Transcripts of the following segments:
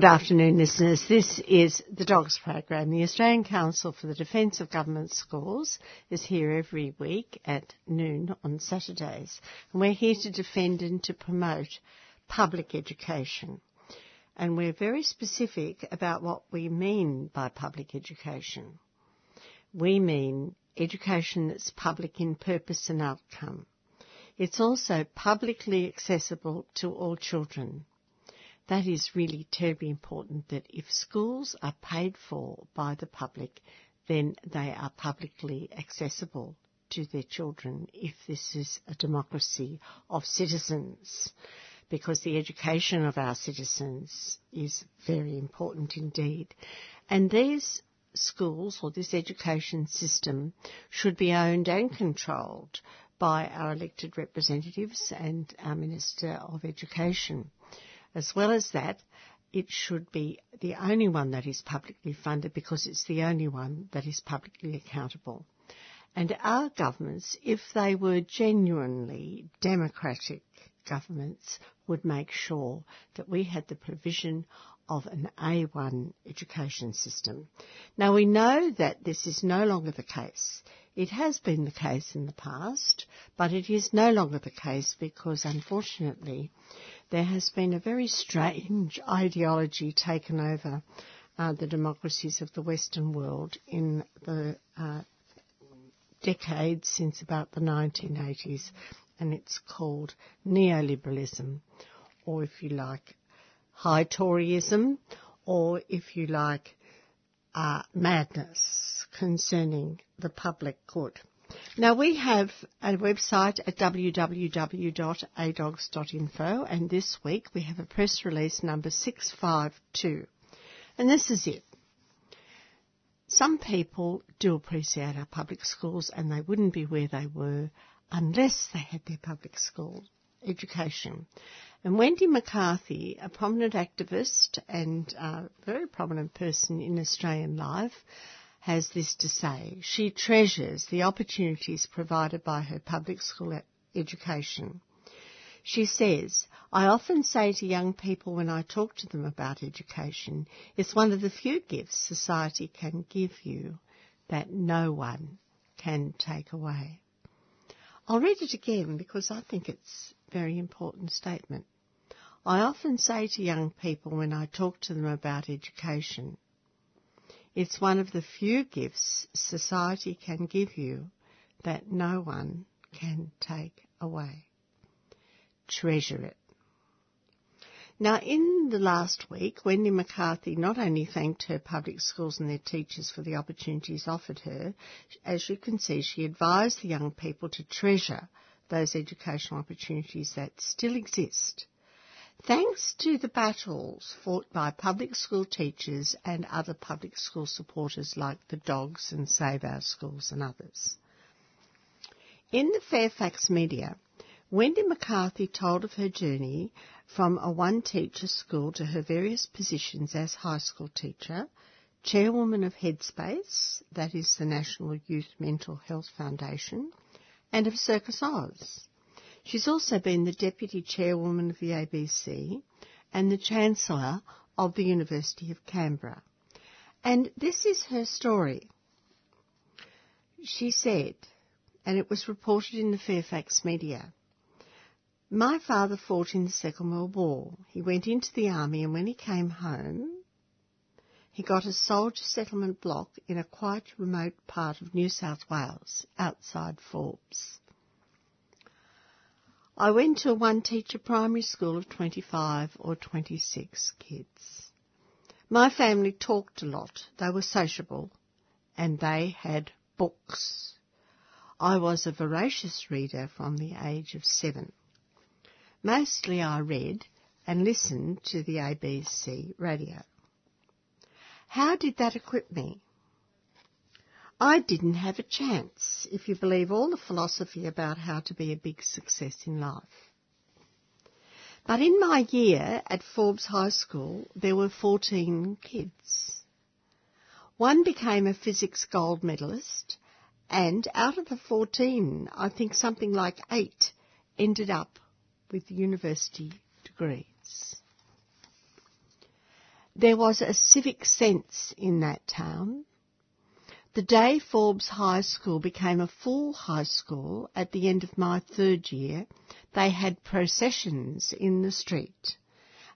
Good afternoon, listeners. This is the Dogs Program. The Australian Council for the Defence of Government Schools is here every week at noon on Saturdays. And we're here to defend and to promote public education. And we're very specific about what we mean by public education. We mean education that's public in purpose and outcome. It's also publicly accessible to all children that is really terribly important that if schools are paid for by the public, then they are publicly accessible to their children if this is a democracy of citizens. Because the education of our citizens is very important indeed. And these schools or this education system should be owned and controlled by our elected representatives and our Minister of Education. As well as that, it should be the only one that is publicly funded because it's the only one that is publicly accountable. And our governments, if they were genuinely democratic governments, would make sure that we had the provision of an A1 education system. Now we know that this is no longer the case. It has been the case in the past, but it is no longer the case because unfortunately there has been a very strange ideology taken over uh, the democracies of the Western world in the uh, decades since about the 1980s, and it's called neoliberalism, or if you like, high Toryism, or if you like, uh, madness concerning the public good. Now we have a website at www.adogs.info and this week we have a press release number 652. And this is it. Some people do appreciate our public schools and they wouldn't be where they were unless they had their public school education. And Wendy McCarthy, a prominent activist and a very prominent person in Australian life, has this to say. She treasures the opportunities provided by her public school education. She says, I often say to young people when I talk to them about education, it's one of the few gifts society can give you that no one can take away. I'll read it again because I think it's a very important statement. I often say to young people when I talk to them about education, it's one of the few gifts society can give you that no one can take away. Treasure it. Now, in the last week, Wendy McCarthy not only thanked her public schools and their teachers for the opportunities offered her, as you can see, she advised the young people to treasure those educational opportunities that still exist Thanks to the battles fought by public school teachers and other public school supporters like the Dogs and Save Our Schools and others. In the Fairfax media, Wendy McCarthy told of her journey from a one teacher school to her various positions as high school teacher, chairwoman of Headspace, that is the National Youth Mental Health Foundation, and of Circus Oz. She's also been the Deputy Chairwoman of the ABC and the Chancellor of the University of Canberra. And this is her story. She said, and it was reported in the Fairfax media, My father fought in the Second World War. He went into the army and when he came home, he got a soldier settlement block in a quite remote part of New South Wales, outside Forbes. I went to a one teacher primary school of 25 or 26 kids. My family talked a lot. They were sociable and they had books. I was a voracious reader from the age of seven. Mostly I read and listened to the ABC radio. How did that equip me? I didn't have a chance, if you believe all the philosophy about how to be a big success in life. But in my year at Forbes High School, there were 14 kids. One became a physics gold medalist, and out of the 14, I think something like eight ended up with university degrees. There was a civic sense in that town the day Forbes High School became a full high school at the end of my third year, they had processions in the street.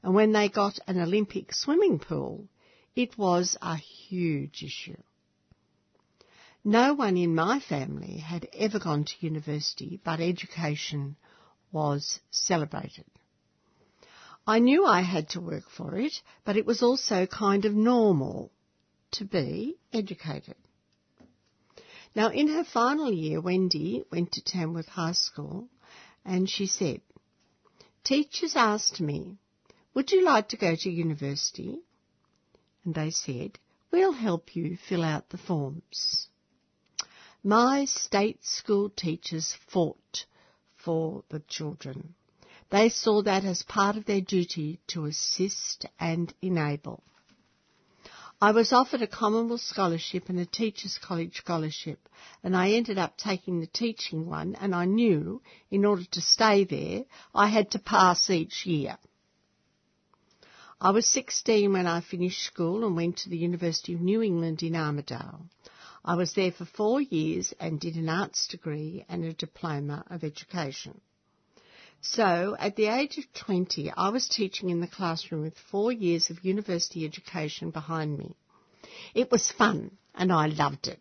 And when they got an Olympic swimming pool, it was a huge issue. No one in my family had ever gone to university, but education was celebrated. I knew I had to work for it, but it was also kind of normal to be educated. Now, in her final year, Wendy went to Tamworth High School and she said, Teachers asked me, Would you like to go to university? And they said, We'll help you fill out the forms. My state school teachers fought for the children. They saw that as part of their duty to assist and enable. I was offered a Commonwealth Scholarship and a Teachers College Scholarship, and I ended up taking the teaching one, and I knew in order to stay there, I had to pass each year. I was 16 when I finished school and went to the University of New England in Armidale. I was there for four years and did an arts degree and a diploma of education. So, at the age of 20, I was teaching in the classroom with four years of university education behind me. It was fun, and I loved it.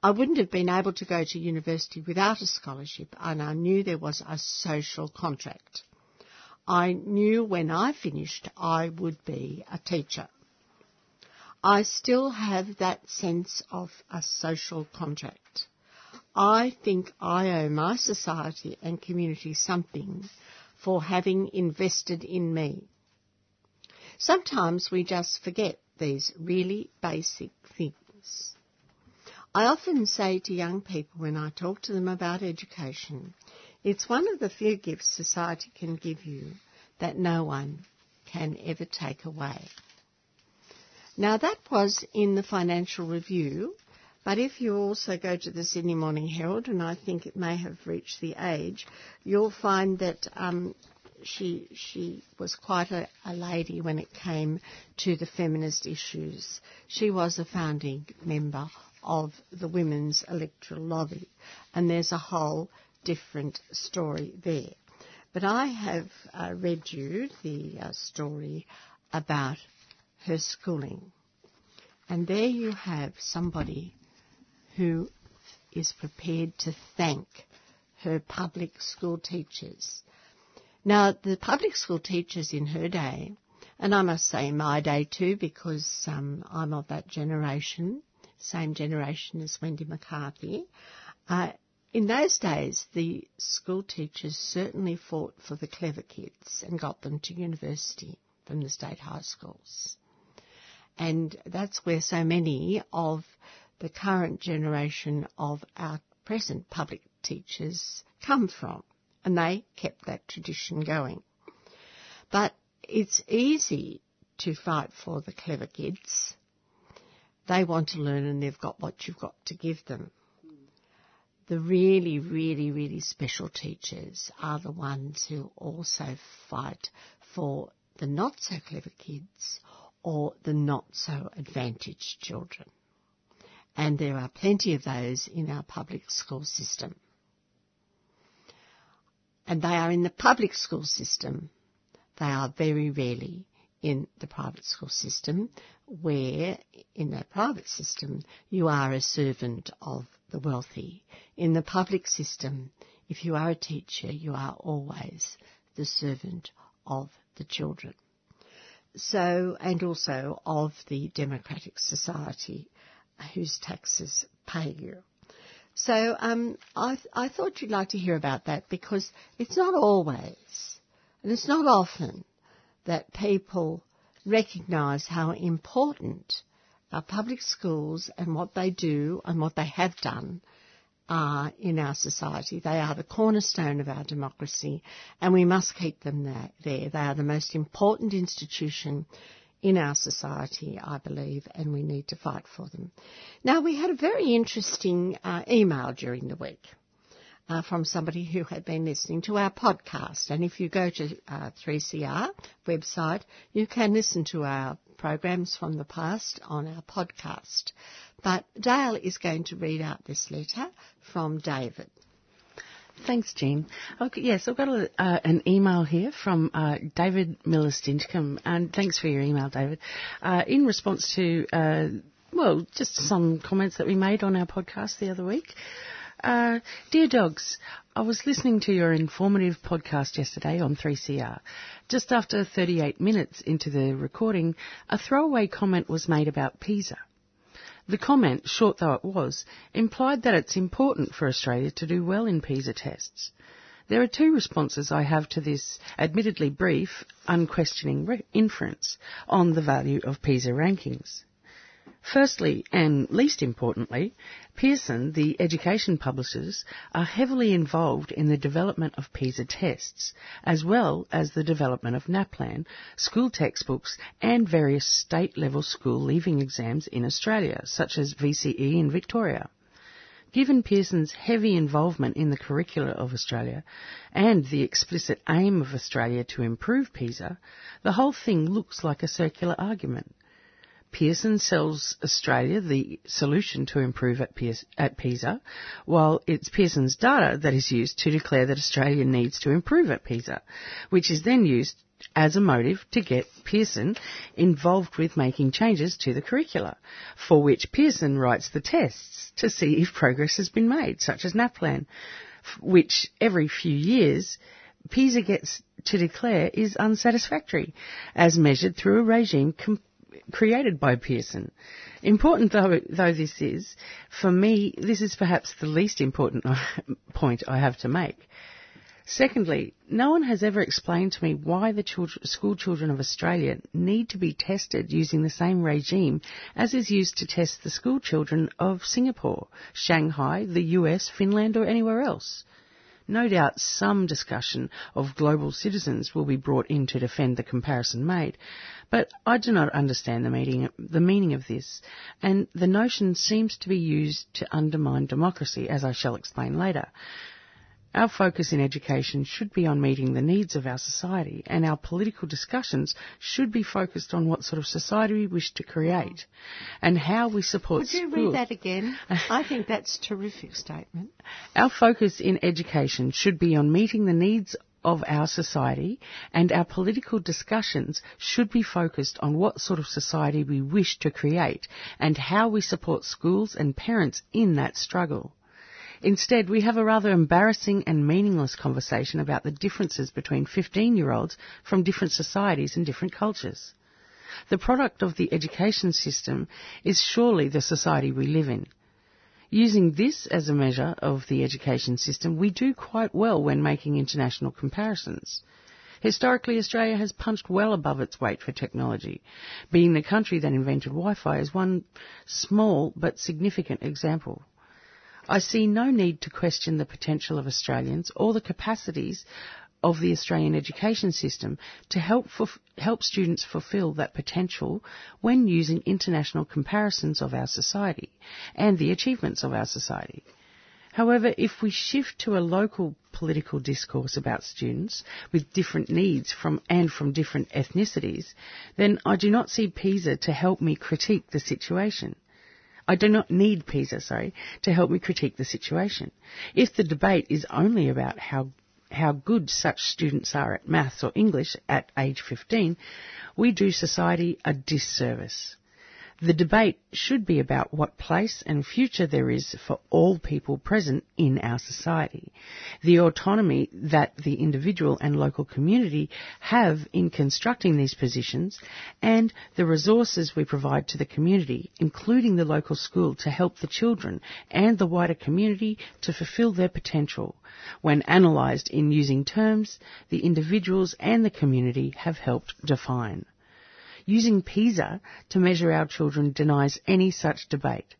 I wouldn't have been able to go to university without a scholarship, and I knew there was a social contract. I knew when I finished I would be a teacher. I still have that sense of a social contract. I think I owe my society and community something for having invested in me. Sometimes we just forget these really basic things. I often say to young people when I talk to them about education, it's one of the few gifts society can give you that no one can ever take away. Now that was in the financial review but if you also go to the Sydney Morning Herald, and I think it may have reached the age, you'll find that um, she she was quite a, a, lady when it came to the feminist issues. She was a founding member of the Women's Electoral Lobby, and there's a whole different story there. But I have uh, read you the uh, story about her schooling, and there you have somebody who is prepared to thank her public school teachers. Now, the public school teachers in her day, and I must say my day too, because um, I'm of that generation, same generation as Wendy McCarthy. Uh, in those days, the school teachers certainly fought for the clever kids and got them to university from the state high schools. And that's where so many of the current generation of our present public teachers come from. And they kept that tradition going. But it's easy to fight for the clever kids. They want to learn and they've got what you've got to give them. The really, really, really special teachers are the ones who also fight for the not so clever kids or the not so advantaged children and there are plenty of those in our public school system. and they are in the public school system. They are very rarely in the private school system, where in the private system you are a servant of the wealthy. In the public system, if you are a teacher, you are always the servant of the children. So, and also of the democratic society whose taxes pay you. So um, I, I thought you'd like to hear about that because it's not always, and it's not often, that people recognise how important our public schools and what they do and what they have done are in our society. They are the cornerstone of our democracy and we must keep them there. They are the most important institution in our society, I believe, and we need to fight for them. Now, we had a very interesting uh, email during the week. Uh, from somebody who had been listening to our podcast. And if you go to uh, 3CR website, you can listen to our programs from the past on our podcast. But Dale is going to read out this letter from David. Thanks, Jean. Okay, yes, I've got a, uh, an email here from uh, David Miller Stinchcombe, and thanks for your email, David. Uh, in response to, uh, well, just some comments that we made on our podcast the other week. Uh, dear dogs, I was listening to your informative podcast yesterday on 3CR. Just after 38 minutes into the recording, a throwaway comment was made about PISA. The comment, short though it was, implied that it's important for Australia to do well in PISA tests. There are two responses I have to this admittedly brief, unquestioning re- inference on the value of PISA rankings. Firstly, and least importantly, Pearson, the education publishers, are heavily involved in the development of PISA tests, as well as the development of NAPLAN, school textbooks, and various state-level school leaving exams in Australia, such as VCE in Victoria. Given Pearson's heavy involvement in the curricula of Australia and the explicit aim of Australia to improve PISA, the whole thing looks like a circular argument. Pearson sells Australia the solution to improve at, at PISA, while it's Pearson's data that is used to declare that Australia needs to improve at PISA, which is then used as a motive to get Pearson involved with making changes to the curricula, for which Pearson writes the tests to see if progress has been made, such as NAPLAN, which every few years PISA gets to declare is unsatisfactory, as measured through a regime created by Pearson. Important though, though this is, for me, this is perhaps the least important point I have to make. Secondly, no one has ever explained to me why the children, school children of Australia need to be tested using the same regime as is used to test the school children of Singapore, Shanghai, the US, Finland or anywhere else. No doubt some discussion of global citizens will be brought in to defend the comparison made, but I do not understand the meaning, the meaning of this, and the notion seems to be used to undermine democracy, as I shall explain later. Our focus in education should be on meeting the needs of our society, and our political discussions should be focused on what sort of society we wish to create and how we support schools. Would you read that again? I think that's a terrific statement. Our focus in education should be on meeting the needs of our society and our political discussions should be focused on what sort of society we wish to create and how we support schools and parents in that struggle. Instead, we have a rather embarrassing and meaningless conversation about the differences between 15 year olds from different societies and different cultures. The product of the education system is surely the society we live in. Using this as a measure of the education system, we do quite well when making international comparisons. Historically, Australia has punched well above its weight for technology. Being the country that invented Wi-Fi is one small but significant example. I see no need to question the potential of Australians or the capacities of the Australian education system to help, help students fulfil that potential when using international comparisons of our society and the achievements of our society. However, if we shift to a local political discourse about students with different needs from and from different ethnicities, then I do not see PISA to help me critique the situation. I do not need PISA, sorry, to help me critique the situation. If the debate is only about how how good such students are at maths or English at age 15, we do society a disservice. The debate should be about what place and future there is for all people present in our society, the autonomy that the individual and local community have in constructing these positions, and the resources we provide to the community, including the local school, to help the children and the wider community to fulfil their potential. When analysed in using terms the individuals and the community have helped define. Using PISA to measure our children denies any such debate.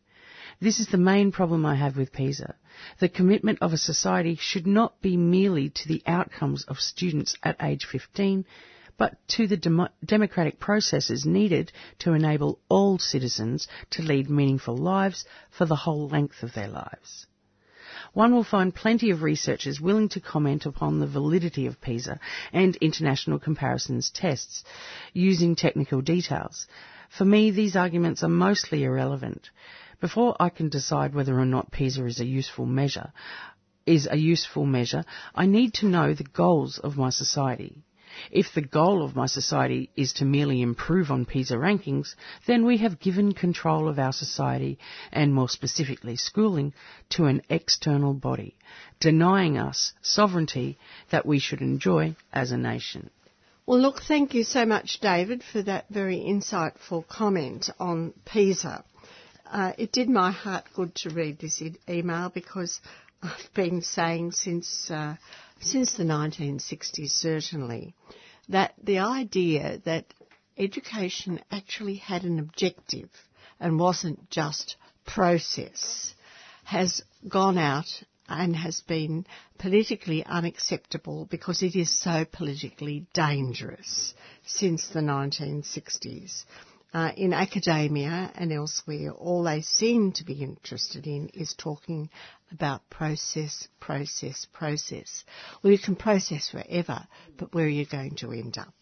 This is the main problem I have with PISA. The commitment of a society should not be merely to the outcomes of students at age 15, but to the dem- democratic processes needed to enable all citizens to lead meaningful lives for the whole length of their lives one will find plenty of researchers willing to comment upon the validity of PISA and international comparisons tests using technical details. For me, these arguments are mostly irrelevant. Before I can decide whether or not PISA is a useful measure, is a useful measure, I need to know the goals of my society. If the goal of my society is to merely improve on PISA rankings, then we have given control of our society, and more specifically schooling, to an external body, denying us sovereignty that we should enjoy as a nation. Well, look, thank you so much, David, for that very insightful comment on PISA. Uh, it did my heart good to read this e- email because I've been saying since uh, since the 1960s, certainly, that the idea that education actually had an objective and wasn't just process has gone out and has been politically unacceptable because it is so politically dangerous since the 1960s uh, in academia and elsewhere, all they seem to be interested in is talking about process, process, process. Well, you can process forever, but where are you going to end up?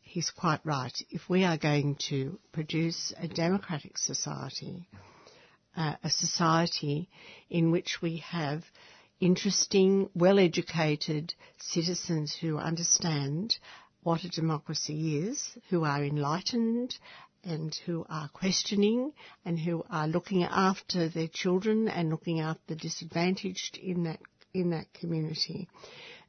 He's quite right. If we are going to produce a democratic society, uh, a society in which we have interesting, well-educated citizens who understand what a democracy is, who are enlightened and who are questioning and who are looking after their children and looking after the disadvantaged in that in that community,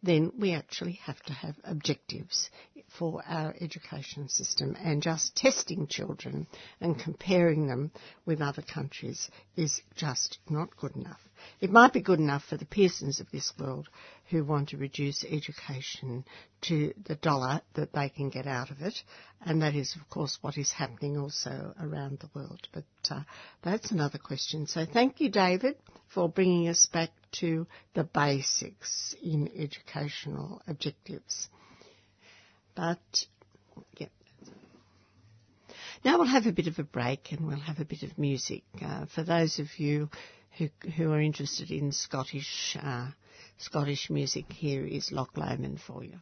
then we actually have to have objectives for our education system and just testing children and comparing them with other countries is just not good enough. It might be good enough for the Pearsons of this world who want to reduce education to the dollar that they can get out of it, and that is, of course, what is happening also around the world. But uh, that's another question. So thank you, David, for bringing us back to the basics in educational objectives. But, yeah. Now we'll have a bit of a break and we'll have a bit of music. Uh, for those of you who, who are interested in Scottish uh, Scottish music, here is Loch Lomond for you.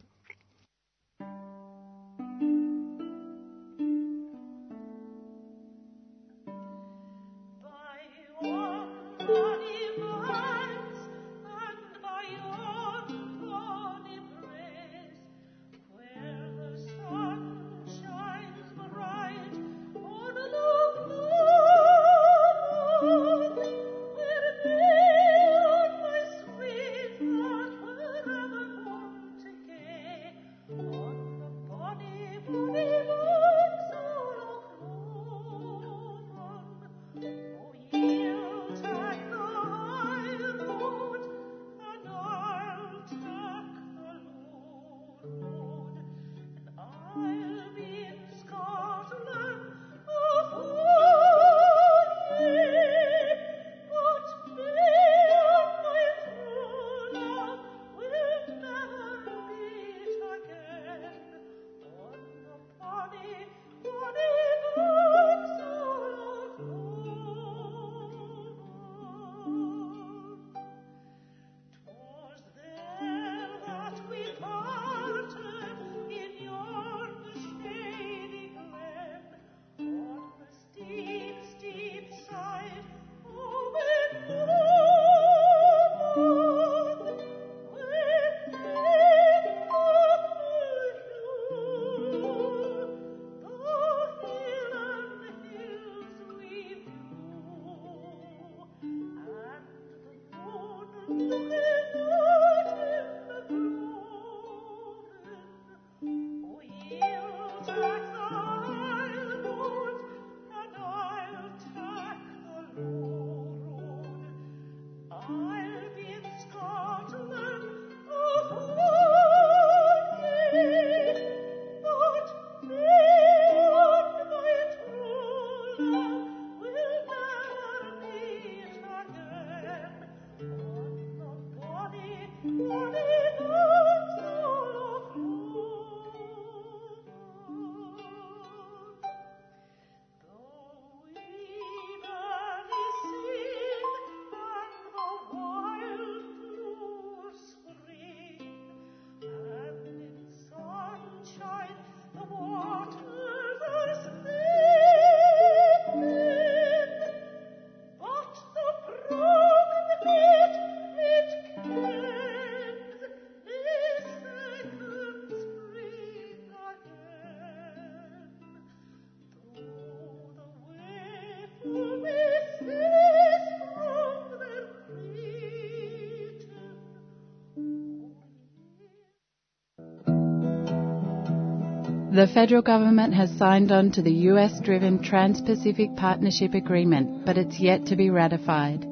The federal government has signed on to the US driven Trans Pacific Partnership Agreement, but it's yet to be ratified.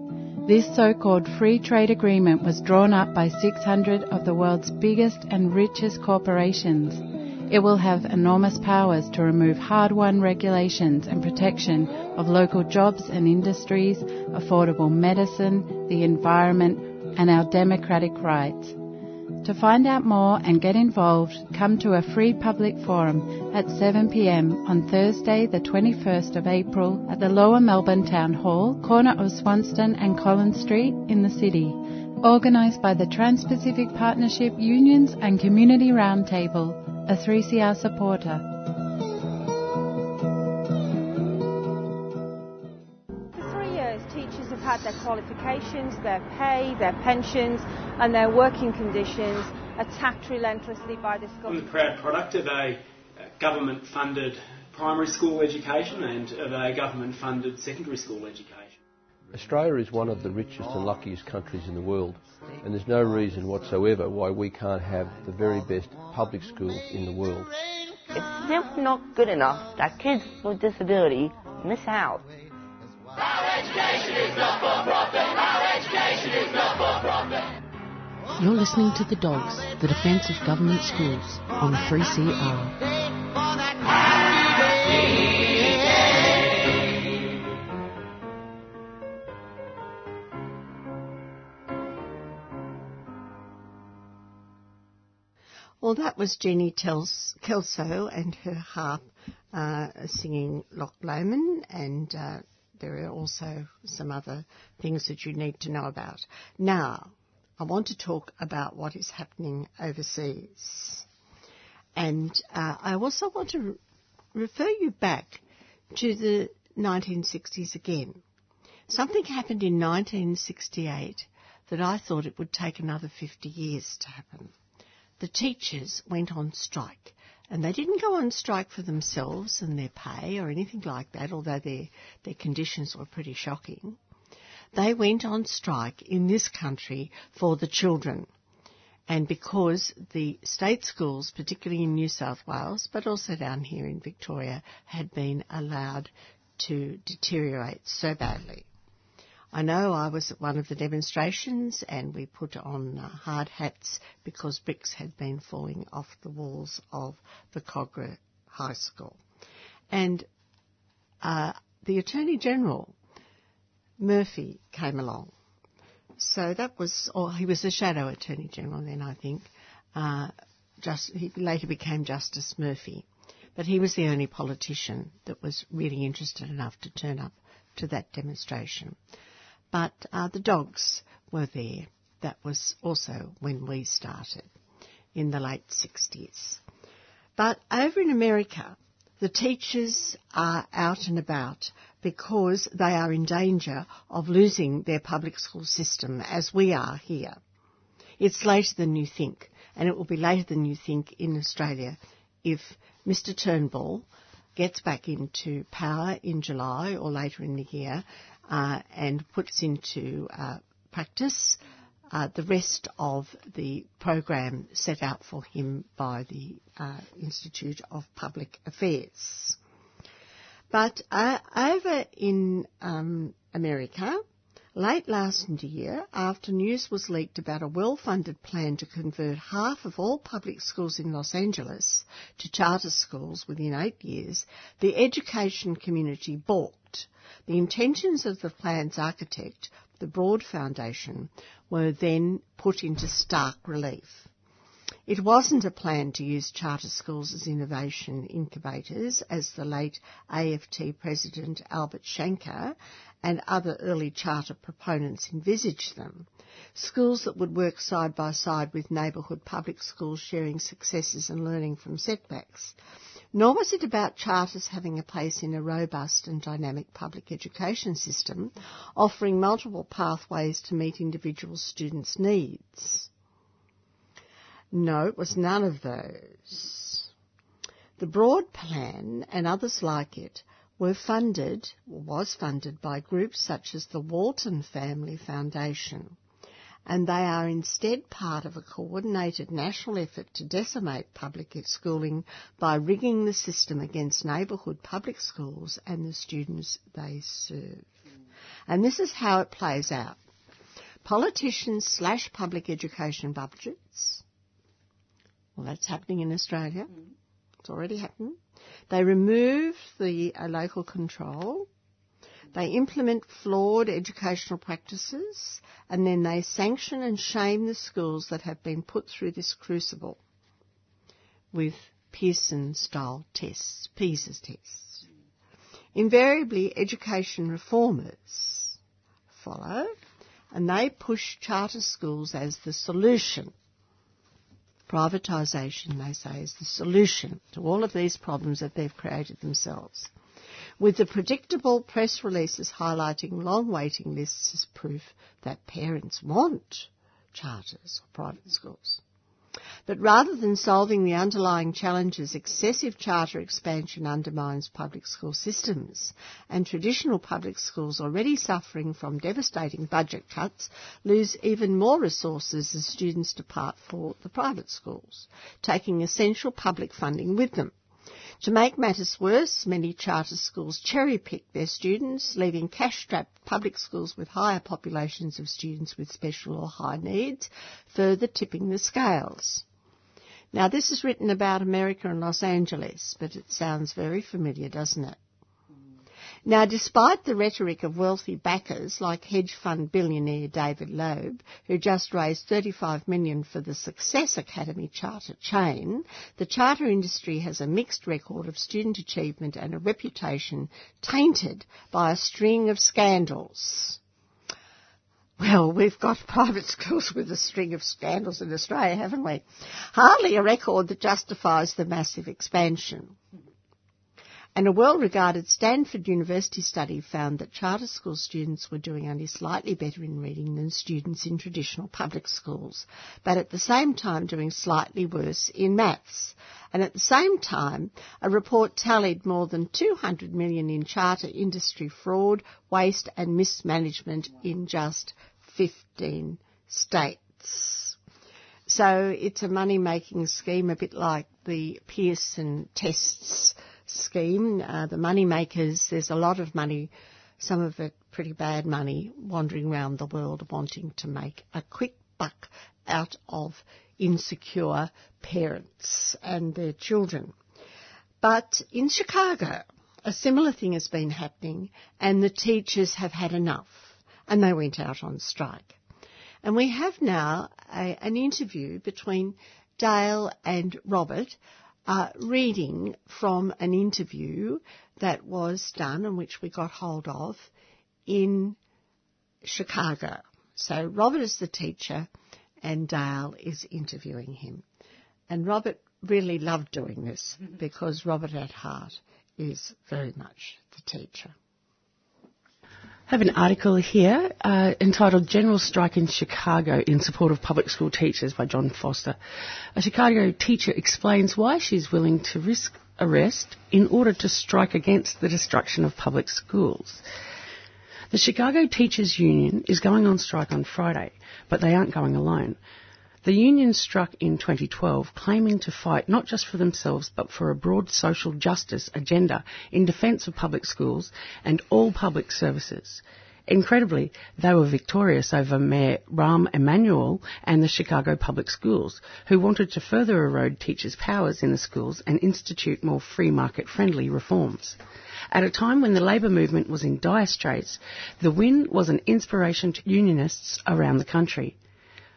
This so called free trade agreement was drawn up by 600 of the world's biggest and richest corporations. It will have enormous powers to remove hard won regulations and protection of local jobs and industries, affordable medicine, the environment, and our democratic rights. To find out more and get involved, come to a free public forum at 7pm on Thursday, the 21st of April at the Lower Melbourne Town Hall, corner of Swanston and Collins Street in the city. Organised by the Trans Pacific Partnership Unions and Community Roundtable, a 3CR supporter. Had their qualifications, their pay, their pensions, and their working conditions attacked relentlessly by this I'm government. the proud product of a uh, government funded primary school education and of a government funded secondary school education. Australia is one of the richest and luckiest countries in the world, and there's no reason whatsoever why we can't have the very best public schools in the world. It's simply not good enough that kids with disability miss out. You're listening to The Dogs, the Defence of Government Schools on 3CR. Well, that was Jenny Tels- Kelso and her harp uh, singing Loch Lomond, and uh, there are also some other things that you need to know about. Now, I want to talk about what is happening overseas. And uh, I also want to re- refer you back to the 1960s again. Something happened in 1968 that I thought it would take another 50 years to happen the teachers went on strike. And they didn't go on strike for themselves and their pay or anything like that, although their, their conditions were pretty shocking. They went on strike in this country for the children. And because the state schools, particularly in New South Wales, but also down here in Victoria, had been allowed to deteriorate so badly. I know I was at one of the demonstrations and we put on uh, hard hats because bricks had been falling off the walls of the Kogarah High School. And uh, the Attorney General, Murphy, came along. So that was, or he was the Shadow Attorney General then, I think. Uh, just, he later became Justice Murphy. But he was the only politician that was really interested enough to turn up to that demonstration but uh, the dogs were there. That was also when we started in the late 60s. But over in America, the teachers are out and about because they are in danger of losing their public school system as we are here. It's later than you think, and it will be later than you think in Australia if Mr Turnbull gets back into power in July or later in the year uh, and puts into uh, practice uh, the rest of the program set out for him by the uh, Institute of Public Affairs. But uh, over in um, America, late last year, after news was leaked about a well-funded plan to convert half of all public schools in Los Angeles to charter schools within eight years, the education community balked. The intentions of the plan's architect, the Broad Foundation, were then put into stark relief. It wasn't a plan to use charter schools as innovation incubators, as the late AFT President Albert Shanker and other early charter proponents envisaged them. Schools that would work side by side with neighbourhood public schools sharing successes and learning from setbacks. Nor was it about charters having a place in a robust and dynamic public education system, offering multiple pathways to meet individual students' needs. No, it was none of those. The Broad Plan and others like it were funded, or was funded by groups such as the Walton Family Foundation, and they are instead part of a coordinated national effort to decimate public schooling by rigging the system against neighbourhood public schools and the students they serve. And this is how it plays out. Politicians slash public education budgets. Well, that's happening in Australia. It's already happened. They remove the uh, local control. They implement flawed educational practices and then they sanction and shame the schools that have been put through this crucible with Pearson style tests, PISA tests. Invariably, education reformers follow and they push charter schools as the solution Privatisation, they say, is the solution to all of these problems that they've created themselves. With the predictable press releases highlighting long waiting lists as proof that parents want charters or private schools. But rather than solving the underlying challenges, excessive charter expansion undermines public school systems, and traditional public schools already suffering from devastating budget cuts lose even more resources as students depart for the private schools, taking essential public funding with them. To make matters worse, many charter schools cherry pick their students, leaving cash strapped public schools with higher populations of students with special or high needs, further tipping the scales. Now, this is written about America and Los Angeles, but it sounds very familiar, doesn't it? Now, despite the rhetoric of wealthy backers like hedge fund billionaire David Loeb, who just raised 35 million for the Success Academy charter chain, the charter industry has a mixed record of student achievement and a reputation tainted by a string of scandals. Well, we've got private schools with a string of scandals in Australia, haven't we? Hardly a record that justifies the massive expansion. And a well-regarded Stanford University study found that charter school students were doing only slightly better in reading than students in traditional public schools, but at the same time doing slightly worse in maths. And at the same time, a report tallied more than 200 million in charter industry fraud, waste and mismanagement in just 15 states. So it's a money making scheme, a bit like the Pearson tests scheme. Uh, the money makers, there's a lot of money, some of it pretty bad money, wandering around the world wanting to make a quick buck out of insecure parents and their children. But in Chicago, a similar thing has been happening and the teachers have had enough and they went out on strike. And we have now a, an interview between Dale and Robert uh, reading from an interview that was done and which we got hold of in Chicago. So Robert is the teacher and Dale is interviewing him. And Robert really loved doing this because Robert at heart is very much the teacher. I have an article here uh, entitled General Strike in Chicago in Support of Public School Teachers by John Foster. A Chicago teacher explains why she's willing to risk arrest in order to strike against the destruction of public schools. The Chicago Teachers Union is going on strike on Friday, but they aren't going alone. The union struck in 2012, claiming to fight not just for themselves but for a broad social justice agenda in defence of public schools and all public services. Incredibly, they were victorious over Mayor Rahm Emanuel and the Chicago Public Schools, who wanted to further erode teachers' powers in the schools and institute more free market friendly reforms. At a time when the labour movement was in dire straits, the win was an inspiration to unionists around the country.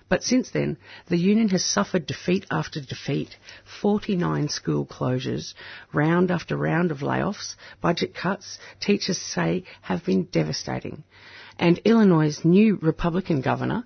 But since then, the union has suffered defeat after defeat 49 school closures, round after round of layoffs, budget cuts, teachers say have been devastating. And Illinois' new Republican governor,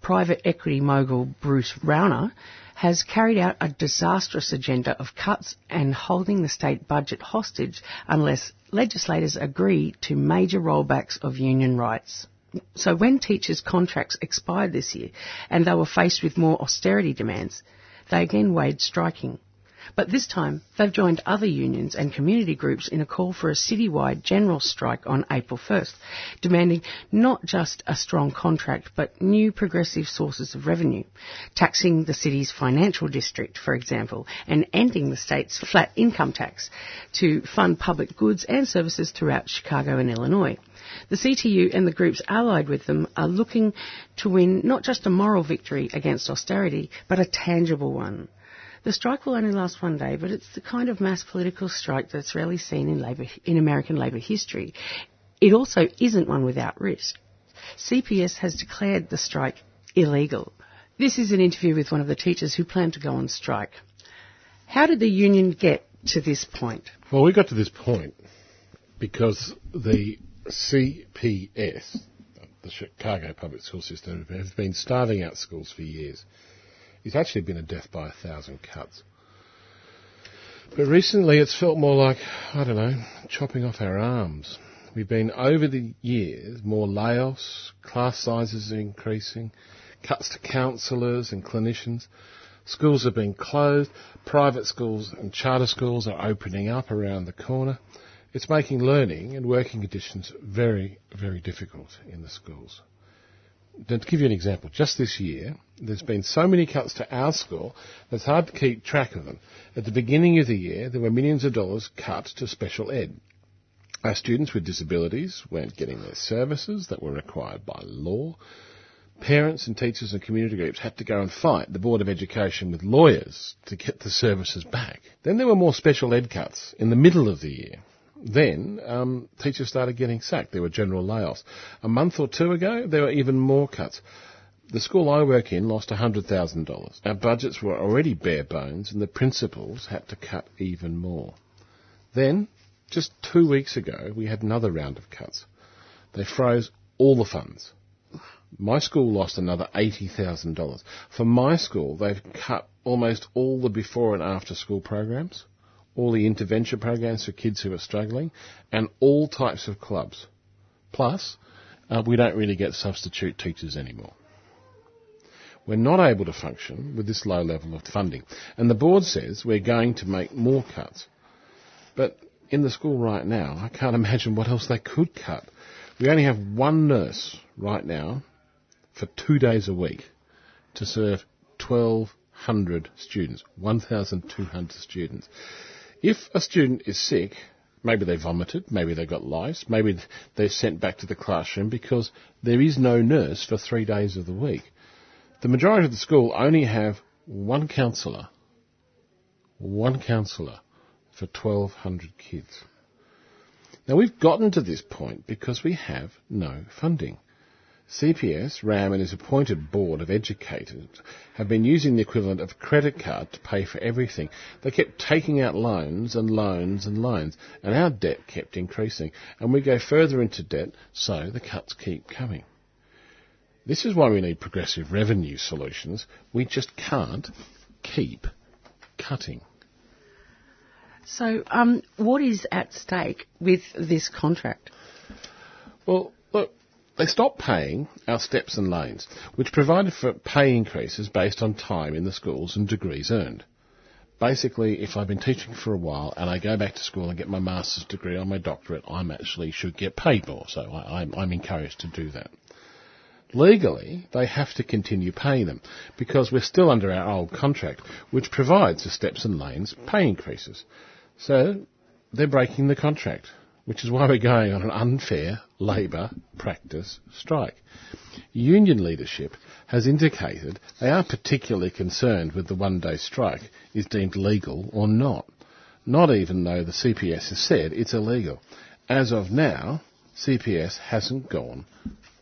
private equity mogul Bruce Rauner, has carried out a disastrous agenda of cuts and holding the state budget hostage unless legislators agree to major rollbacks of union rights. So when teachers' contracts expired this year and they were faced with more austerity demands, they again weighed striking. But this time, they've joined other unions and community groups in a call for a citywide general strike on April 1st, demanding not just a strong contract, but new progressive sources of revenue, taxing the city's financial district, for example, and ending the state's flat income tax to fund public goods and services throughout Chicago and Illinois. The CTU and the groups allied with them are looking to win not just a moral victory against austerity, but a tangible one. The strike will only last one day, but it's the kind of mass political strike that's rarely seen in, labor, in American labour history. It also isn't one without risk. CPS has declared the strike illegal. This is an interview with one of the teachers who plan to go on strike. How did the union get to this point? Well, we got to this point because the CPS, the Chicago Public School System, has been starving out schools for years. It's actually been a death by a thousand cuts. But recently it's felt more like, I don't know, chopping off our arms. We've been over the years, more layoffs, class sizes are increasing, cuts to counsellors and clinicians. Schools are being closed, private schools and charter schools are opening up around the corner. It's making learning and working conditions very, very difficult in the schools to give you an example, just this year, there's been so many cuts to our school, it's hard to keep track of them. At the beginning of the year, there were millions of dollars cut to special ed. Our students with disabilities weren't getting their services that were required by law. Parents and teachers and community groups had to go and fight the Board of Education with lawyers to get the services back. Then there were more special ed cuts in the middle of the year then um, teachers started getting sacked. There were general layoffs. A month or two ago, there were even more cuts. The school I work in lost $100,000. Our budgets were already bare bones, and the principals had to cut even more. Then, just two weeks ago, we had another round of cuts. They froze all the funds. My school lost another $80,000. For my school, they've cut almost all the before and after school programs all the intervention programs for kids who are struggling, and all types of clubs. Plus, uh, we don't really get substitute teachers anymore. We're not able to function with this low level of funding. And the board says we're going to make more cuts. But in the school right now, I can't imagine what else they could cut. We only have one nurse right now for two days a week to serve 1,200 students, 1,200 students. If a student is sick, maybe they vomited, maybe they got lice, maybe they're sent back to the classroom because there is no nurse for three days of the week. The majority of the school only have one counsellor, one counsellor for 1,200 kids. Now we've gotten to this point because we have no funding. CPS, Rahm and his appointed board of educators have been using the equivalent of a credit card to pay for everything. They kept taking out loans and loans and loans, and our debt kept increasing. And we go further into debt, so the cuts keep coming. This is why we need progressive revenue solutions. We just can't keep cutting. So, um, what is at stake with this contract? Well, they stopped paying our steps and lanes, which provided for pay increases based on time in the schools and degrees earned. Basically, if I've been teaching for a while and I go back to school and get my master's degree or my doctorate, I actually should get paid more, so I, I'm, I'm encouraged to do that. Legally, they have to continue paying them because we're still under our old contract, which provides the steps and lanes pay increases. So they're breaking the contract which is why we're going on an unfair labour practice strike. Union leadership has indicated they are particularly concerned with the one day strike is deemed legal or not, not even though the CPS has said it's illegal. As of now, CPS hasn't gone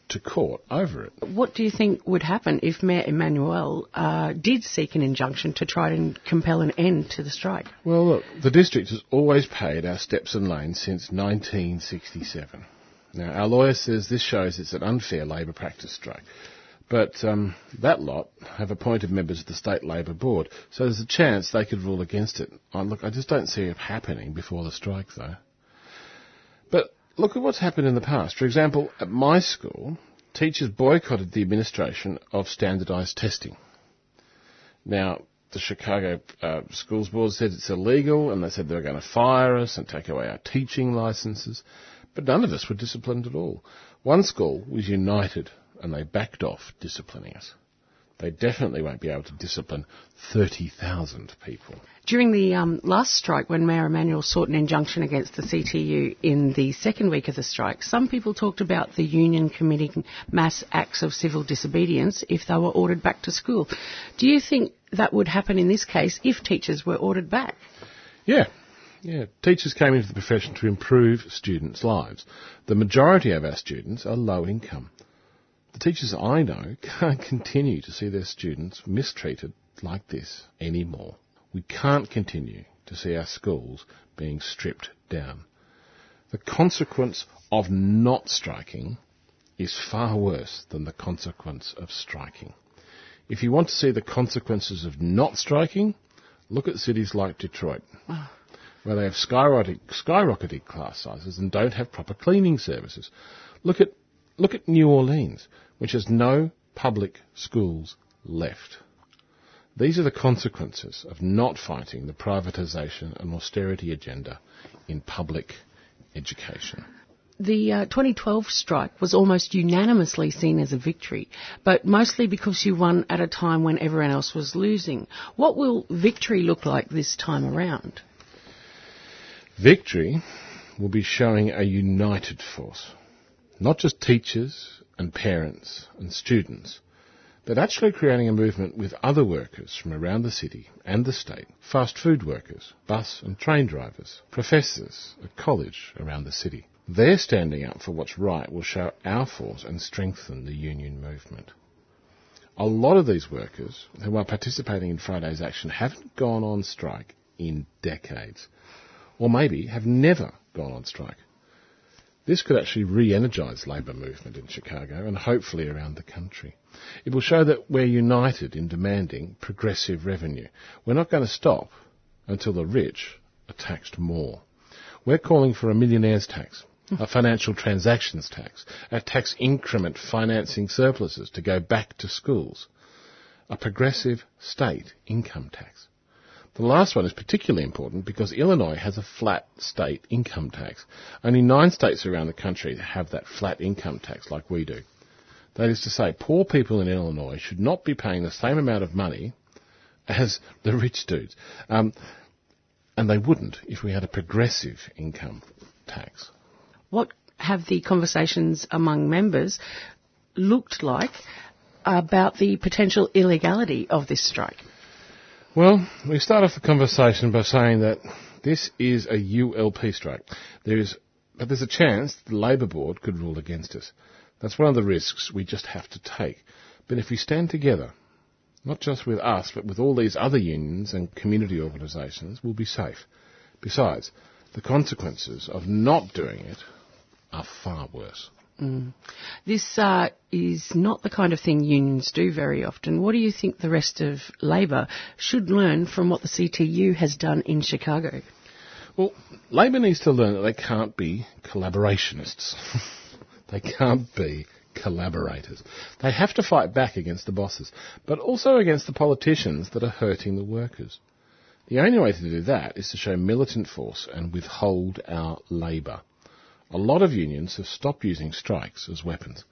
to court over it. What do you think would happen if Mayor Emanuel uh, did seek an injunction to try and compel an end to the strike? Well, look, the district has always paid our steps and lanes since 1967. Now, our lawyer says this shows it's an unfair labour practice strike. But um, that lot have appointed members of the State Labor Board, so there's a chance they could rule against it. Oh, look, I just don't see it happening before the strike, though. Look at what's happened in the past. For example, at my school, teachers boycotted the administration of standardised testing. Now, the Chicago uh, Schools Board said it's illegal, and they said they were going to fire us and take away our teaching licences. But none of us were disciplined at all. One school was united and they backed off disciplining us. They definitely won't be able to discipline 30,000 people. During the um, last strike, when Mayor Emanuel sought an injunction against the CTU in the second week of the strike, some people talked about the union committing mass acts of civil disobedience if they were ordered back to school. Do you think that would happen in this case if teachers were ordered back? Yeah, yeah, teachers came into the profession to improve students' lives. The majority of our students are low income. The teachers I know can't continue to see their students mistreated like this anymore. We can't continue to see our schools being stripped down. The consequence of not striking is far worse than the consequence of striking. If you want to see the consequences of not striking, look at cities like Detroit. Where they have skyrocketing, skyrocketing class sizes and don't have proper cleaning services. Look at, look at New Orleans, which has no public schools left. These are the consequences of not fighting the privatisation and austerity agenda in public education. The uh, 2012 strike was almost unanimously seen as a victory, but mostly because you won at a time when everyone else was losing. What will victory look like this time around? Victory will be showing a united force, not just teachers and parents and students, but actually creating a movement with other workers from around the city and the state, fast food workers, bus and train drivers, professors at college around the city. Their standing up for what's right will show our force and strengthen the union movement. A lot of these workers who are participating in Friday's action haven't gone on strike in decades or maybe have never gone on strike. This could actually re-energise labour movement in Chicago and hopefully around the country. It will show that we're united in demanding progressive revenue. We're not going to stop until the rich are taxed more. We're calling for a millionaire's tax, a financial transactions tax, a tax increment financing surpluses to go back to schools, a progressive state income tax. The last one is particularly important because Illinois has a flat state income tax. Only nine states around the country have that flat income tax like we do. That is to say, poor people in Illinois should not be paying the same amount of money as the rich dudes. Um, and they wouldn't if we had a progressive income tax. What have the conversations among members looked like about the potential illegality of this strike? Well, we start off the conversation by saying that this is a ULP strike. There is, but there's a chance the Labor Board could rule against us. That's one of the risks we just have to take. But if we stand together, not just with us, but with all these other unions and community organisations, we'll be safe. Besides, the consequences of not doing it are far worse. Mm. This uh, is not the kind of thing unions do very often. What do you think the rest of Labor should learn from what the CTU has done in Chicago? Well, Labor needs to learn that they can't be collaborationists. they can't be collaborators. They have to fight back against the bosses, but also against the politicians that are hurting the workers. The only way to do that is to show militant force and withhold our labour. A lot of unions have stopped using strikes as weapons.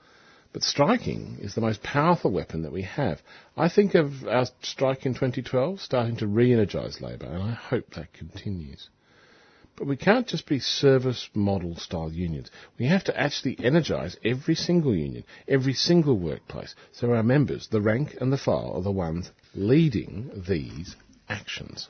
But striking is the most powerful weapon that we have. I think of our strike in 2012 starting to re-energise labour, and I hope that continues. But we can't just be service model style unions. We have to actually energise every single union, every single workplace, so our members, the rank and the file, are the ones leading these actions.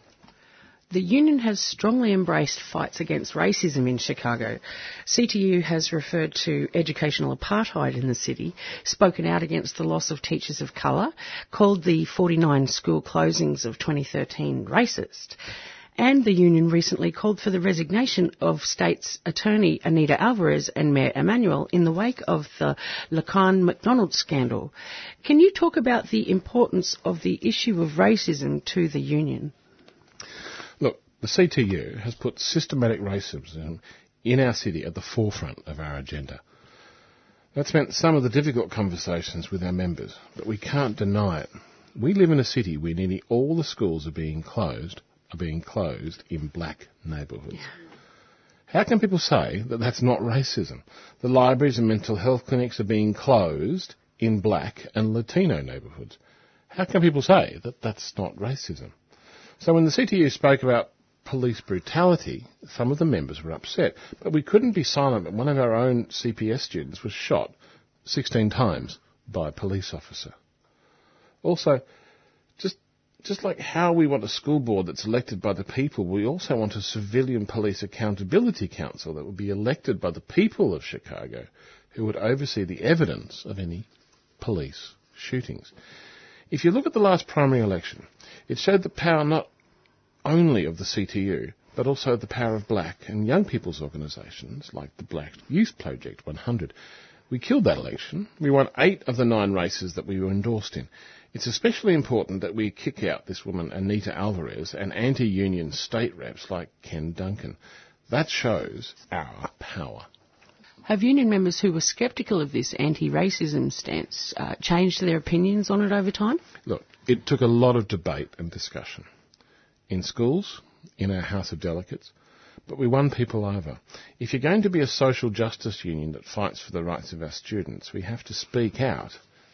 The union has strongly embraced fights against racism in Chicago. CTU has referred to educational apartheid in the city, spoken out against the loss of teachers of colour, called the 49 school closings of 2013 racist. And the union recently called for the resignation of State's Attorney Anita Alvarez and Mayor Emanuel in the wake of the Laquan McDonald scandal. Can you talk about the importance of the issue of racism to the union? The CTU has put systematic racism in our city at the forefront of our agenda. That's meant some of the difficult conversations with our members, but we can't deny it. We live in a city where nearly all the schools are being closed are being closed in black neighbourhoods. How can people say that that's not racism? The libraries and mental health clinics are being closed in black and Latino neighbourhoods. How can people say that that's not racism? So when the CTU spoke about police brutality, some of the members were upset. But we couldn't be silent when one of our own CPS students was shot 16 times by a police officer. Also, just just like how we want a school board that's elected by the people, we also want a civilian police accountability council that would be elected by the people of Chicago who would oversee the evidence of any police shootings. If you look at the last primary election, it showed the power not only of the CTU, but also the power of black and young people's organisations like the Black Youth Project 100. We killed that election. We won eight of the nine races that we were endorsed in. It's especially important that we kick out this woman, Anita Alvarez, and anti-union state reps like Ken Dunkin. That shows our power. Have union members who were sceptical of this anti-racism stance uh, changed their opinions on it over time? Look, it took a lot of debate and discussion in schools, in our House of Delegates, but we won people over. If you're going to be a social justice union that fights for the rights of our students, we have to speak out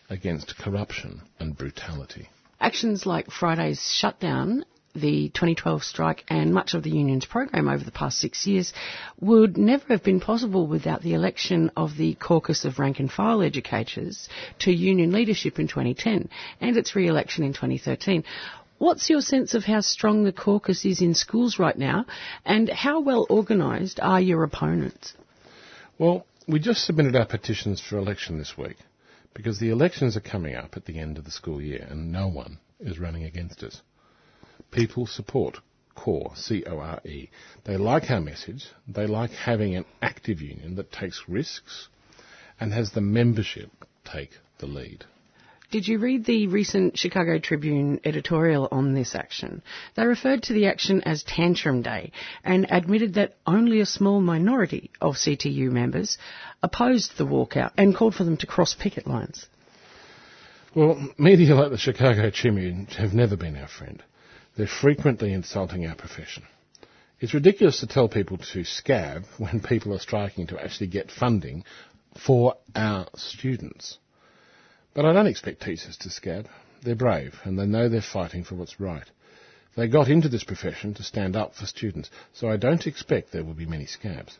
against corruption and brutality. Actions like Friday's shutdown the 2012 strike and much of the union's program over the past six years would never have been possible without the election of the caucus of rank and file educators to union leadership in 2010 and its re-election in 2013. What's your sense of how strong the caucus is in schools right now, and how well organised are your opponents? Well, we just submitted our petitions for election this week because the elections are coming up at the end of the school year and no one is running against us. People support CORE, C-O-R-E. They like our message. They like having an active union that takes risks and has the membership take the lead. Did you read the recent Chicago Tribune editorial on this action? They referred to the action as Tantrum Day and admitted that only a small minority of CTU members opposed the walkout and called for them to cross picket lines. Well, media like the Chicago Tribune have never been our friend. They're frequently insulting our profession. It's ridiculous to tell people to scab when people are striking to actually get funding for our students. But I don't expect teachers to scab. They're brave and they know they're fighting for what's right. They got into this profession to stand up for students, so I don't expect there will be many scabs.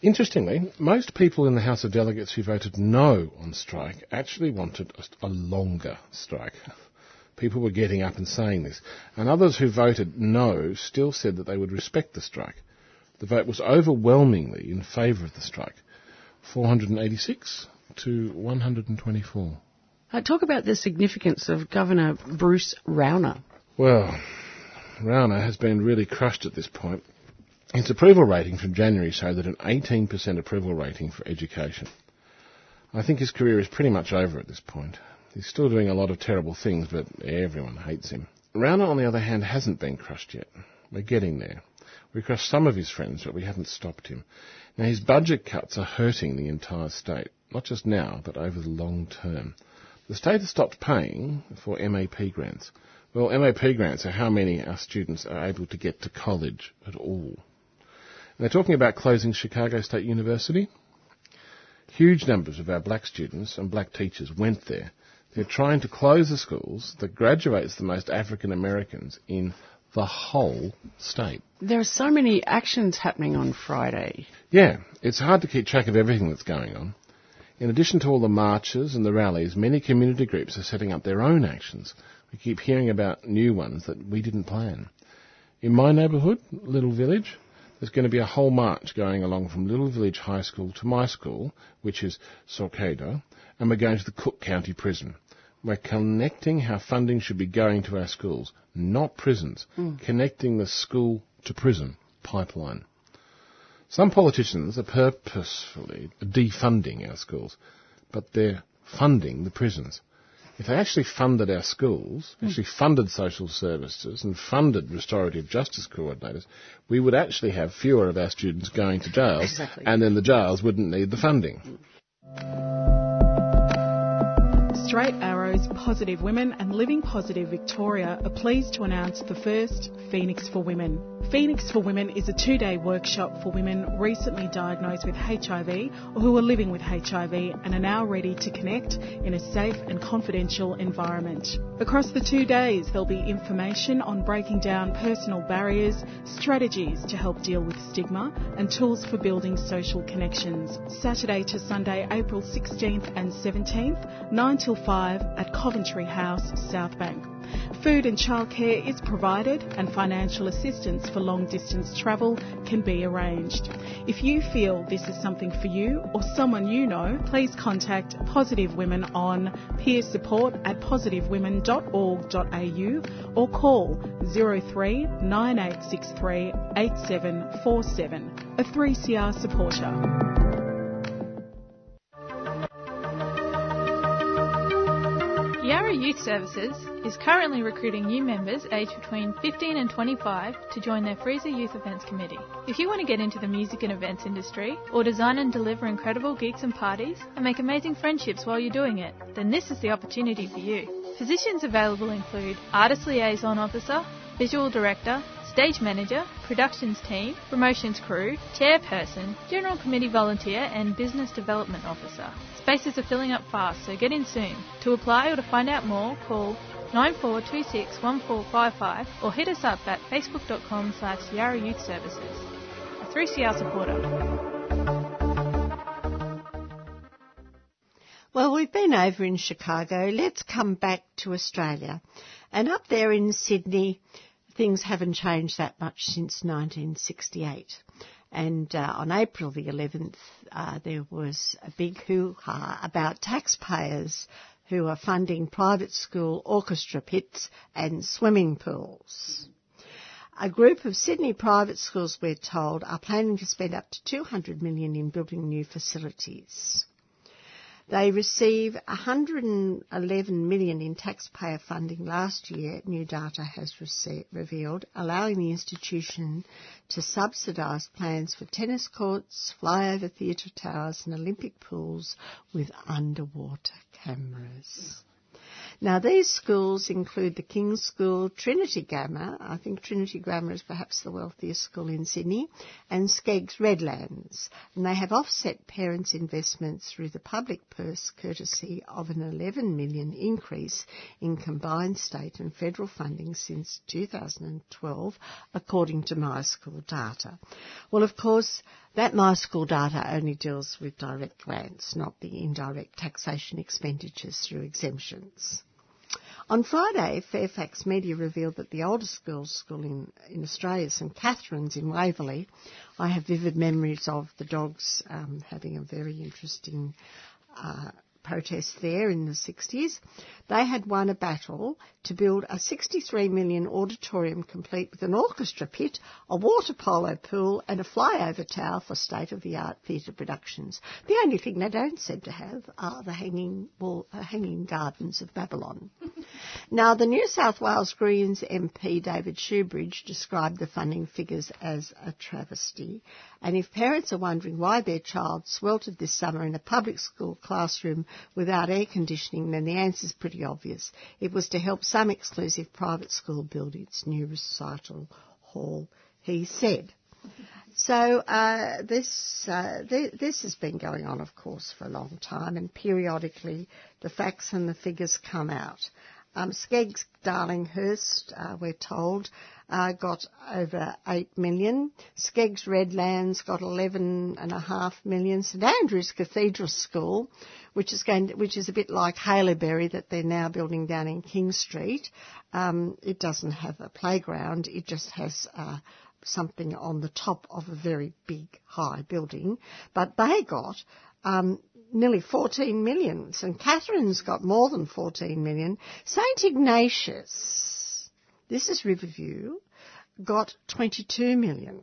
Interestingly, most people in the House of Delegates who voted no on strike actually wanted a longer strike. People were getting up and saying this. And others who voted no still said that they would respect the strike. The vote was overwhelmingly in favour of the strike. 486 to 124. Uh, talk about the significance of Governor Bruce Rauner. Well, Rauner has been really crushed at this point. His approval rating from January showed that an 18% approval rating for education. I think his career is pretty much over at this point. He's still doing a lot of terrible things, but everyone hates him. Rauner, on the other hand, hasn't been crushed yet. We're getting there. We crushed some of his friends, but we haven't stopped him. Now, his budget cuts are hurting the entire state not just now, but over the long term. The state has stopped paying for MAP grants. Well, MAP grants are how many our students are able to get to college at all. And they're talking about closing Chicago State University. Huge numbers of our black students and black teachers went there. They're trying to close the schools that graduates the most African Americans in the whole state. There are so many actions happening on Friday. Yeah, it's hard to keep track of everything that's going on. In addition to all the marches and the rallies, many community groups are setting up their own actions. We keep hearing about new ones that we didn't plan. In my neighbourhood, Little Village, there's going to be a whole march going along from Little Village High School to my school, which is Saucedo, and we're going to the Cook County Prison. We're connecting how funding should be going to our schools, not prisons. Mm. Connecting the school to prison pipeline. Some politicians are purposefully defunding our schools, but they're funding the prisons. If they actually funded our schools, hmm. actually funded social services and funded restorative justice coordinators, we would actually have fewer of our students going to jails Exactly. and then the jails wouldn't need the funding. Hmm. Straight Arrows, Positive Women and Living Positive Victoria are pleased to announce the first Phoenix for Women. Phoenix for Women is a two day workshop for women recently diagnosed with HIV or who are living with HIV and are now ready to connect in a safe and confidential environment. Across the two days, there'll be information on breaking down personal barriers, strategies to help deal with stigma, and tools for building social connections. Saturday to Sunday, April 16th and 17th, 9 till 5 at Coventry House, South Bank. Food and childcare is provided and financial assistance for long distance travel can be arranged. If you feel this is something for you or someone you know, please contact Positive Women on peer support at positivewomen.org.au or call 03 9863 8747. A 3CR supporter. Yarra Youth Services is currently recruiting new members aged between 15 and 25 to join their FReeZA Youth Events Committee. If you want to get into the music and events industry, or design and deliver incredible gigs and parties, and make amazing friendships while you're doing it, then this is the opportunity for you. Positions available include Artist Liaison Officer, Visual Director, Stage Manager, Productions Team, Promotions Crew, Chairperson, General Committee Volunteer, and Business Development Officer. Spaces are filling up fast, so get in soon. To apply or to find out more, call 94261455 or hit us up at facebook.com slash Yarra Youth Services. A 3CR supporter. Well, we've been over in Chicago. Let's come back to Australia. And up there in Sydney, things haven't changed that much since 1968. And uh, on April the 11th, uh, there was a big hoo-ha about taxpayers who are funding private school orchestra pits and swimming pools. A group of Sydney private schools, we're told, are planning to spend up to 200 million in building new facilities. They receive 111 million in taxpayer funding last year, new data has revealed, allowing the institution to subsidise plans for tennis courts, flyover theatre towers and Olympic pools with underwater cameras. Now, these schools include the King's School, Trinity Grammar, I think Trinity Grammar is perhaps the wealthiest school in Sydney, and SCEGGS Redlands. And they have offset parents' investments through the public purse courtesy of an 11 million increase in combined state and federal funding since 2012, according to My School data. Well, of course, that My School data only deals with direct grants, not the indirect taxation expenditures through exemptions. On Friday, Fairfax Media revealed that the oldest girls' school in, in Australia, St Catherine's in Waverley, I have vivid memories of the dogs um, having a very interesting uh, protest there in the 60s. They had won a battle to build a 63 million auditorium complete with an orchestra pit, a water polo pool and a flyover tower for state-of-the-art theatre productions. The only thing they don't seem to have are the hanging, wall, uh, hanging gardens of Babylon. now, the New South Wales Greens MP David Shoebridge described the funding figures as a travesty. And if parents are wondering why their child sweltered this summer in a public school classroom without air conditioning, then the answer is pretty obvious. It was to help some exclusive private school build its new recital hall, he said. So uh, this uh, th- this has been going on, of course, for a long time, and periodically the facts and the figures come out. Um, SCEGGS Darlinghurst, uh, we're told, uh, got over 8 million. SCEGGS Redlands got 11.5 million. St Andrew's Cathedral School, which is going to, which is a bit like Haileybury that they're now building down in King Street. Um, it doesn't have a playground. It just has uh, something on the top of a very big, high building. But they got um, nearly 14 million. St Catherine's got more than 14 million. St Ignatius, this is Riverview, got 22 million.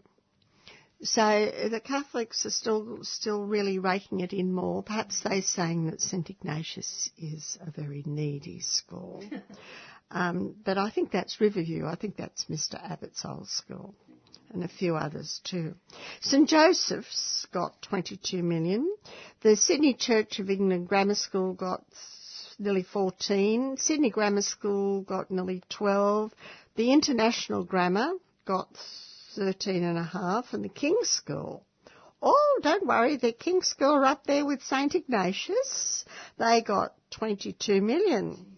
So the Catholics are still still really raking it in more. Perhaps they're saying that St Ignatius is a very needy school. um, but I think that's Riverview. I think that's Mr Abbott's old school and a few others too. St Joseph's got 22 million. The Sydney Church of England Grammar School got nearly 14. Sydney Grammar School got nearly 12. The International Grammar got 13 and a half and the King's School Oh, don't worry, the King's School are up there with St Ignatius. They got 22 million.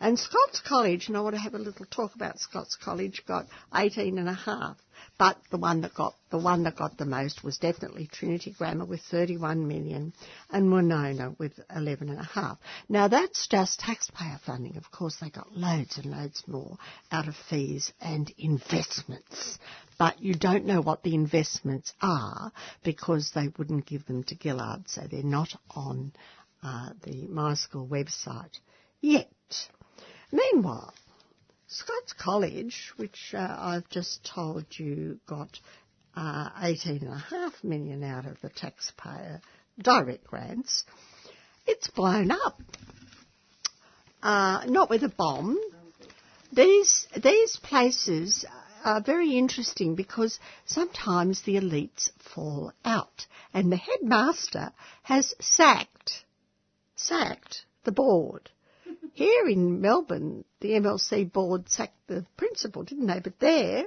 And Scots College, and I want to have a little talk about Scots College, got 18 and a half. But the one that got the one that got the most was definitely Trinity Grammar with 31 million, and Monona with 11 and a half. Now that's just taxpayer funding. Of course, they got loads and loads more out of fees and investments. But you don't know what the investments are because they wouldn't give them to Gillard, so they're not on uh, the My School website yet. Meanwhile, Scots College, which uh, I've just told you got uh, 18.5 million out of the taxpayer direct grants, it's blown up. Uh, not with a bomb. These these places are very interesting because sometimes the elites fall out, and the headmaster has sacked sacked the board here in Melbourne, the MLC board sacked the principal, didn't they? But there,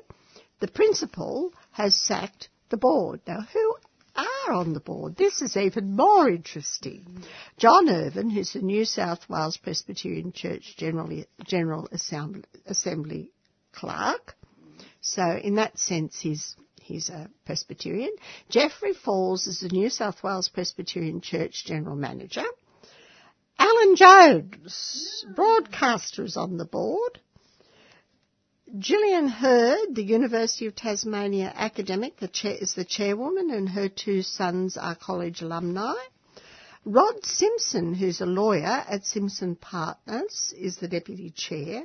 the principal has sacked the board. Now, who are on the board? This is even more interesting. John Irvin, who's the New South Wales Presbyterian Church General, General Assembly, Assembly clerk. So, in that sense, he's he's a Presbyterian. Jeffrey Falls is the New South Wales Presbyterian Church General Manager. Alan Jones, broadcaster, is on the board. Gillian Hurd, the University of Tasmania academic, the chair, is the chairwoman, and her two sons are college alumni. Rod Simpson, who's a lawyer at Simpson Partners, is the deputy chair.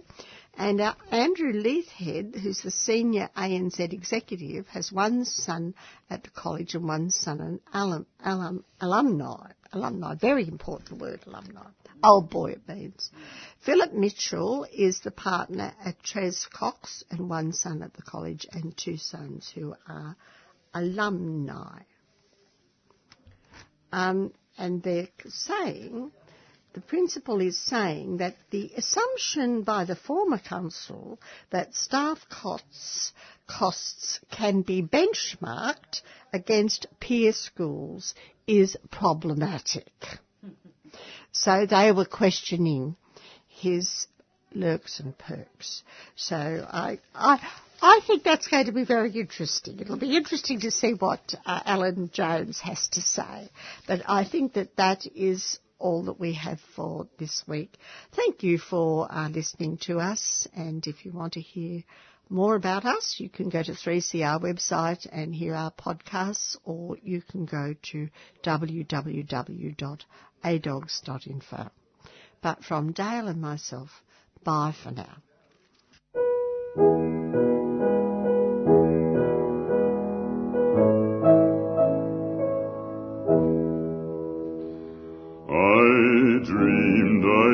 And uh, Andrew Leithhead, who's the senior ANZ executive, has one son at the college and one son an alum, alum, alumni. Alumni, very important word, alumni. Old boy it means. Philip Mitchell is the partner at Tress Cox and one son at the college and two sons who are alumni. Um, and they're saying the principal is saying that the assumption by the former council that staff costs, costs can be benchmarked against peer schools is problematic. so they were questioning his lurks and perks. So I, I, I think that's going to be very interesting. It'll be interesting to see what uh, Alan Jones has to say. But I think that that is all that we have for this week. Thank you for uh, listening to us, and if you want to hear more about us, you can go to 3CR website and hear our podcasts, or you can go to www.adogs.info. But from Dale and myself, bye for now.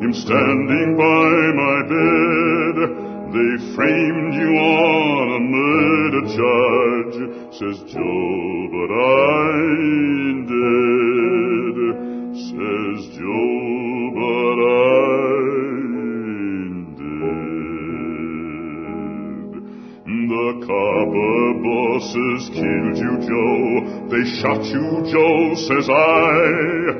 him standing by my bed. They framed you on a murder charge, says Joe, but I'm dead, says Joe, but I'm dead. The copper bosses killed you, Joe. They shot you, Joe, says I.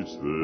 it's there